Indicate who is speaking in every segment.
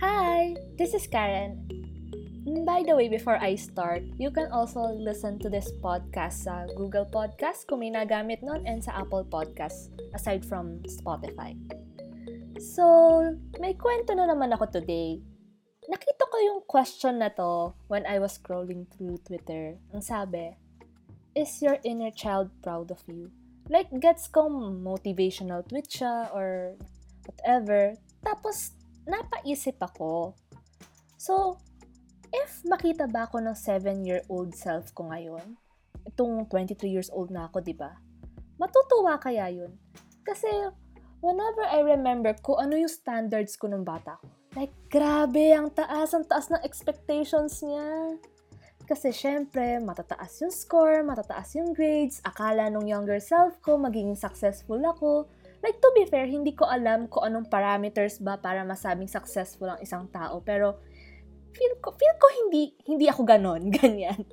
Speaker 1: Hi, this is Karen. By the way, before I start, you can also listen to this podcast sa Google Podcast kung may nagamit nun and sa Apple Podcast aside from Spotify. So, may kwento na naman ako today. Nakita ko yung question na to when I was scrolling through Twitter. Ang sabi, is your inner child proud of you? Like, gets kong motivational tweet siya or whatever. Tapos, napaisip ako. So, if makita ba ako ng 7-year-old self ko ngayon, itong 23 years old na ako, di ba? Matutuwa kaya yun? Kasi, whenever I remember ko ano yung standards ko nung bata ko, like, grabe, ang taas, ang taas ng expectations niya. Kasi syempre, matataas yung score, matataas yung grades, akala nung younger self ko, magiging successful ako, Like, to be fair, hindi ko alam kung anong parameters ba para masabing successful ang isang tao. Pero, feel ko, feel ko hindi, hindi ako ganon, ganyan.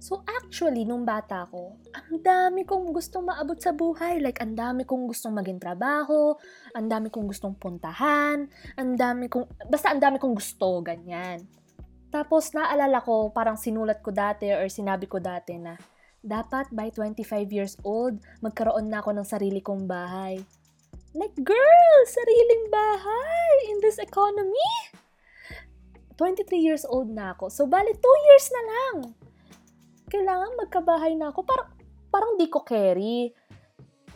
Speaker 1: So, actually, nung bata ko, ang dami kong gustong maabot sa buhay. Like, ang dami kong gustong maging trabaho, ang dami kong gustong puntahan, ang dami kong, basta ang dami kong gusto, ganyan. Tapos, naalala ko, parang sinulat ko dati or sinabi ko dati na, dapat by 25 years old, magkaroon na ako ng sarili kong bahay. Like, girl, sariling bahay in this economy? 23 years old na ako. So, bali, 2 years na lang. Kailangan magkabahay na ako. Parang, parang di ko carry.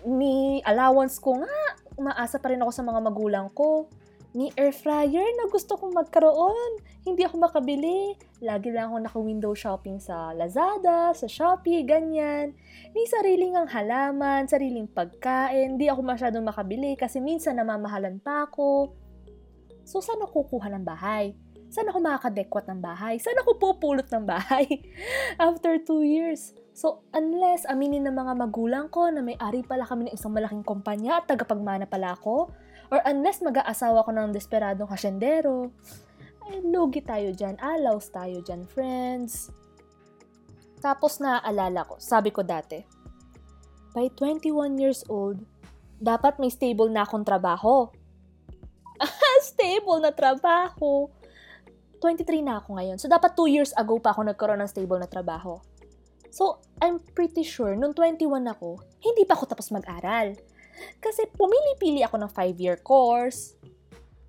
Speaker 1: Ni allowance ko nga, umaasa pa rin ako sa mga magulang ko ni air fryer na gusto kong magkaroon. Hindi ako makabili. Lagi lang ako naka-window shopping sa Lazada, sa Shopee, ganyan. Ni sariling ang halaman, sariling pagkain. Hindi ako masyadong makabili kasi minsan namamahalan pa ako. So, saan ako kukuha ng bahay? Saan ako makakadekwat ng bahay? Saan ako pupulot ng bahay? After two years. So, unless aminin ng mga magulang ko na may-ari pala kami ng isang malaking kumpanya at tagapagmana pala ako, Or unless mag-aasawa ko ng desperadong hasyendero, ay lugi tayo dyan, alaws tayo dyan, friends. Tapos naaalala ko, sabi ko dati, by 21 years old, dapat may stable na akong trabaho. stable na trabaho. 23 na ako ngayon. So, dapat 2 years ago pa ako nagkaroon ng stable na trabaho. So, I'm pretty sure, nung 21 ako, hindi pa ako tapos mag-aral. Kasi pumili-pili ako ng 5-year course.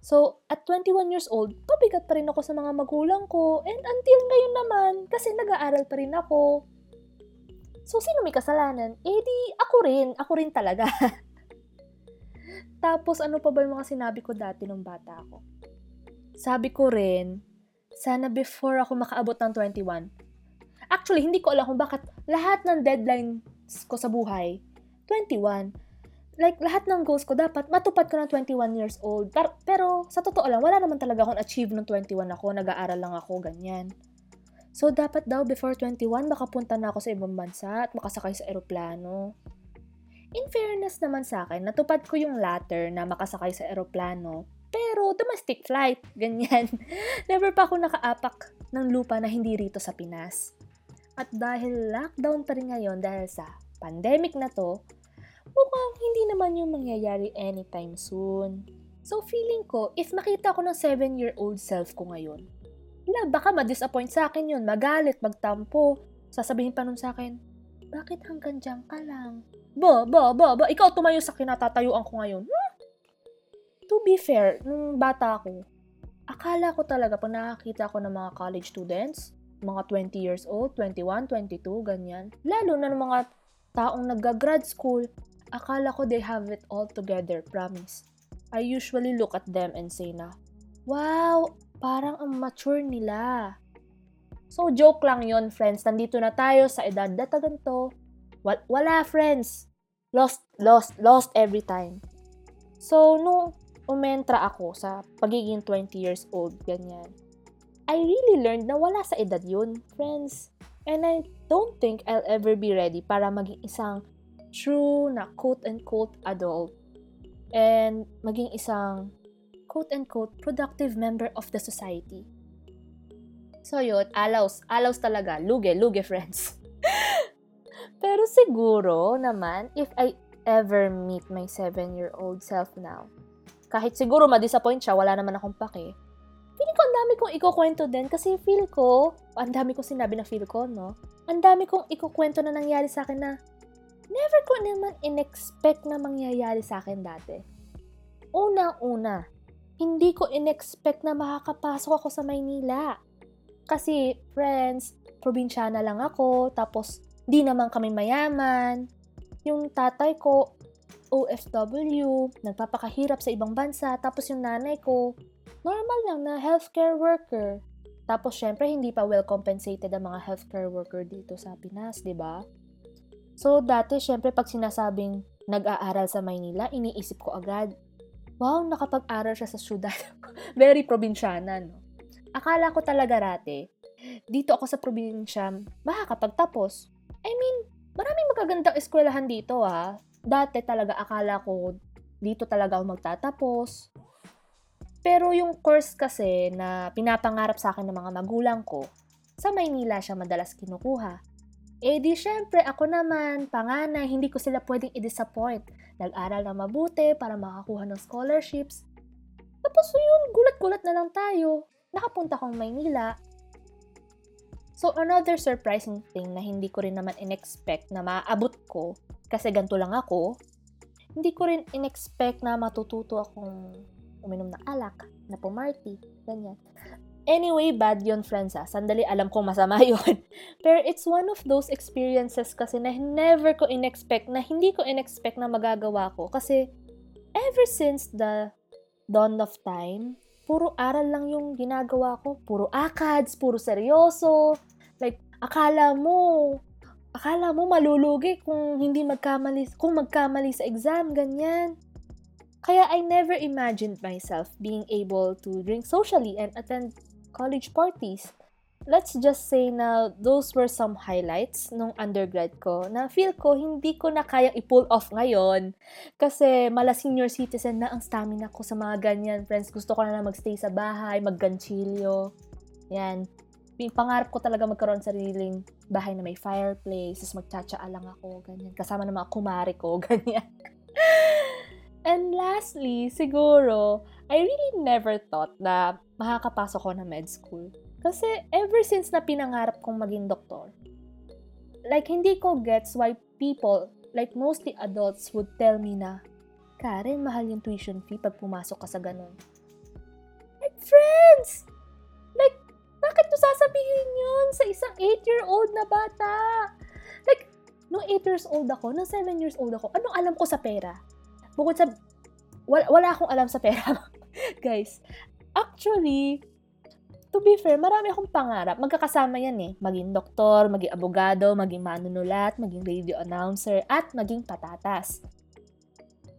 Speaker 1: So, at 21 years old, pabigat pa rin ako sa mga magulang ko. And until ngayon naman, kasi nag-aaral pa rin ako. So, sino may kasalanan? Eh di, ako rin. Ako rin talaga. Tapos, ano pa ba yung mga sinabi ko dati nung bata ako? Sabi ko rin, sana before ako makaabot ng 21. Actually, hindi ko alam kung bakit lahat ng deadlines ko sa buhay, 21 like, lahat ng goals ko, dapat matupad ko ng 21 years old. Pero, pero sa totoo lang, wala naman talaga akong achieve nung 21 ako. Nag-aaral lang ako, ganyan. So, dapat daw before 21, makapunta na ako sa ibang bansa at makasakay sa eroplano. In fairness naman sa akin, natupad ko yung latter na makasakay sa eroplano. Pero domestic flight, ganyan. Never pa ako nakaapak ng lupa na hindi rito sa Pinas. At dahil lockdown pa rin ngayon dahil sa pandemic na to, mukhang hindi naman yung mangyayari anytime soon. So feeling ko, if makita ko ng 7-year-old self ko ngayon, wala, baka ma-disappoint sa akin yun, magalit, magtampo. Sasabihin pa nun sa akin, bakit hanggang dyan ka lang? Ba, ba, ba, ba, ikaw tumayo sa kinatatayuan ko ngayon. Huh? To be fair, nung bata ako, akala ko talaga pag nakakita ko ng mga college students, mga 20 years old, 21, 22, ganyan. Lalo na ng mga taong nag-grad school, Akala ko they have it all together, promise. I usually look at them and say na, Wow, parang ang mature nila. So, joke lang yon friends. Nandito na tayo sa edad na ganito. Wala, friends. Lost, lost, lost every time. So, nung umentra ako sa pagiging 20 years old, ganyan, I really learned na wala sa edad yun, friends. And I don't think I'll ever be ready para maging isang true na quote-unquote adult and maging isang quote-unquote productive member of the society. So yun, alaws, alaws talaga. Luge, luge friends. Pero siguro naman, if I ever meet my 7-year-old self now, kahit siguro ma-disappoint siya, wala naman akong pake, ko ang dami kong ikukwento din kasi feel ko, ang dami kong sinabi na feel ko, no? Ang dami kong ikukwento na nangyari sa akin na never ko naman in-expect na mangyayari sa akin dati. Una-una, hindi ko in-expect na makakapasok ako sa Maynila. Kasi, friends, probinsyana lang ako, tapos di naman kami mayaman. Yung tatay ko, OFW, nagpapakahirap sa ibang bansa, tapos yung nanay ko, normal lang na healthcare worker. Tapos, syempre, hindi pa well compensated ang mga healthcare worker dito sa Pinas, di ba? So, dati, syempre, pag sinasabing nag-aaral sa Maynila, iniisip ko agad, wow, nakapag-aral siya sa syudad. Very probinsyana, no? Akala ko talaga rate, dito ako sa probinsya, makakapagtapos. I mean, maraming magagandang eskwelahan dito, ha? Dati talaga akala ko, dito talaga ako magtatapos. Pero yung course kasi na pinapangarap sa akin ng mga magulang ko, sa Maynila siya madalas kinukuha. Eh di syempre, ako naman, panganay, hindi ko sila pwedeng i-disappoint. Nag-aral na mabuti para makakuha ng scholarships. Tapos yun, gulat-gulat na lang tayo. Nakapunta akong Maynila. So, another surprising thing na hindi ko rin naman in-expect na maaabot ko, kasi ganito lang ako, hindi ko rin in-expect na matututo akong uminom ng alak, na pumarty, ganyan. Anyway, bad yun, friends, ha. Sandali, alam kong masama yun. Pero it's one of those experiences kasi na never ko in-expect, na hindi ko in-expect na magagawa ko. Kasi, ever since the dawn of time, puro aral lang yung ginagawa ko. Puro akads, puro seryoso. Like, akala mo, akala mo malulugi kung hindi magkamali, kung magkamali sa exam, ganyan. Kaya I never imagined myself being able to drink socially and attend college parties. Let's just say na those were some highlights nung undergrad ko na feel ko hindi ko na kayang i-pull off ngayon kasi mala senior citizen na ang stamina ko sa mga ganyan. Friends, gusto ko na lang magstay sa bahay, magganchilyo. Yan. Pangarap ko talaga magkaroon sa sariling bahay na may fireplace, tapos magtsatsaa lang ako, ganyan. Kasama ng mga kumari ko, ganyan. And lastly, siguro, I really never thought na makakapasok ko na med school. Kasi ever since na pinangarap kong maging doktor, like hindi ko gets why people, like mostly adults, would tell me na, Karen, mahal yung tuition fee pag pumasok ka sa ganun. Like, friends! Like, bakit mo sasabihin yun sa isang 8-year-old na bata? Like, nung 8 years old ako, nung 7 years old ako, anong alam ko sa pera? Bukod sa, wala, wala akong alam sa pera. Guys, actually, to be fair, marami akong pangarap. Magkakasama yan eh. Maging doktor, maging abogado, maging manunulat, maging radio announcer, at maging patatas.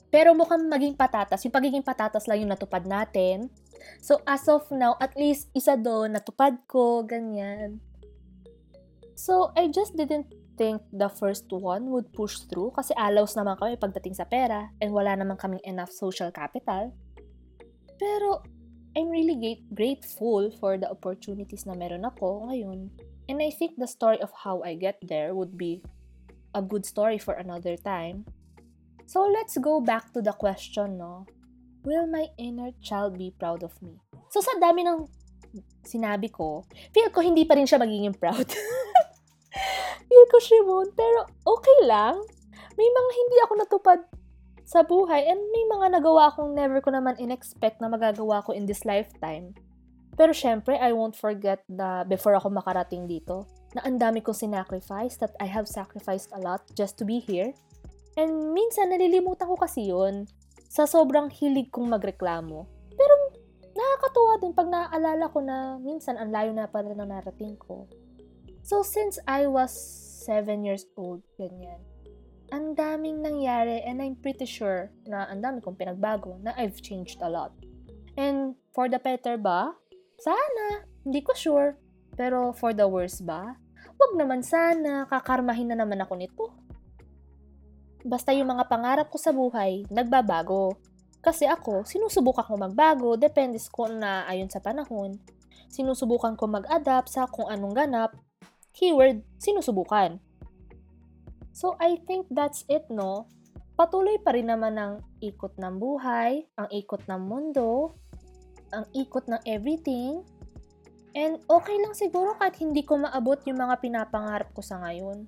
Speaker 1: Pero mukhang maging patatas, yung pagiging patatas lang yung natupad natin. So, as of now, at least isa doon, natupad ko, ganyan. So, I just didn't think the first one would push through kasi allows naman kami pagdating sa pera and wala naman kaming enough social capital. Pero I'm really grateful for the opportunities na meron ako ngayon. And I think the story of how I get there would be a good story for another time. So let's go back to the question, no? Will my inner child be proud of me? So sa dami ng sinabi ko, feel ko hindi pa rin siya magiging proud. ko Shimon, pero okay lang. May mga hindi ako natupad sa buhay and may mga nagawa akong never ko naman in-expect na magagawa ko in this lifetime. Pero syempre, I won't forget na before ako makarating dito, na ang dami kong sinacrifice, that I have sacrificed a lot just to be here. And minsan, nalilimutan ko kasi yun sa sobrang hilig kong magreklamo. Pero nakakatuwa din pag naaalala ko na minsan ang layo na pala na narating ko. So, since I was 7 years old, ganyan, ang daming nangyari and I'm pretty sure na ang dami kong pinagbago na I've changed a lot. And for the better ba? Sana. Hindi ko sure. Pero for the worse ba? Wag naman sana. Kakarmahin na naman ako nito. Basta yung mga pangarap ko sa buhay, nagbabago. Kasi ako, sinusubukan ko magbago, depende ko na ayon sa panahon. Sinusubukan ko mag-adapt sa kung anong ganap keyword, sinusubukan. So, I think that's it, no? Patuloy pa rin naman ang ikot ng buhay, ang ikot ng mundo, ang ikot ng everything. And okay lang siguro kahit hindi ko maabot yung mga pinapangarap ko sa ngayon.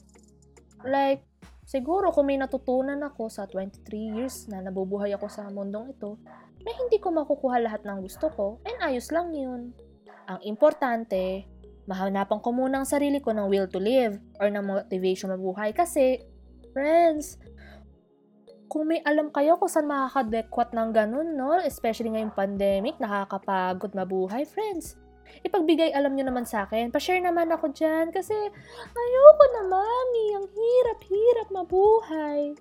Speaker 1: Like, siguro kung may natutunan ako sa 23 years na nabubuhay ako sa mundong ito, na hindi ko makukuha lahat ng gusto ko, and ayos lang yun. Ang importante, mahanapan ko muna ang sarili ko ng will to live or ng motivation mabuhay kasi, friends, kung may alam kayo kung saan makakadekwat ng ganun, no? Especially ngayong pandemic, nakakapagod mabuhay, friends ipagbigay alam nyo naman sa akin. Pa-share naman ako dyan kasi ayoko na mami, ang hirap-hirap mabuhay.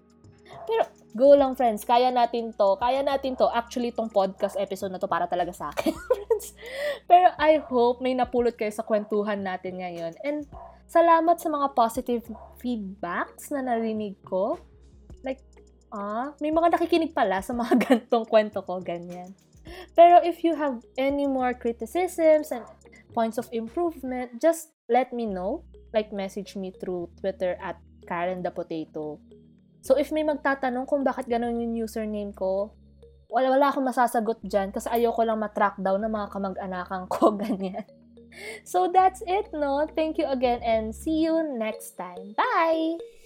Speaker 1: Pero go lang friends, kaya natin to, kaya natin to. Actually, tong podcast episode na to para talaga sa akin, friends. Pero I hope may napulot kayo sa kwentuhan natin ngayon. And salamat sa mga positive feedbacks na narinig ko. Like, ah, may mga nakikinig pala sa mga gantong kwento ko, ganyan. Pero if you have any more criticisms and points of improvement, just let me know. Like, message me through Twitter at Karen the Potato. So, if may magtatanong kung bakit ganun yung username ko, wala, wala akong masasagot dyan kasi ayoko lang matrack down ng mga kamag-anakan ko, ganyan. So, that's it, no? Thank you again and see you next time. Bye!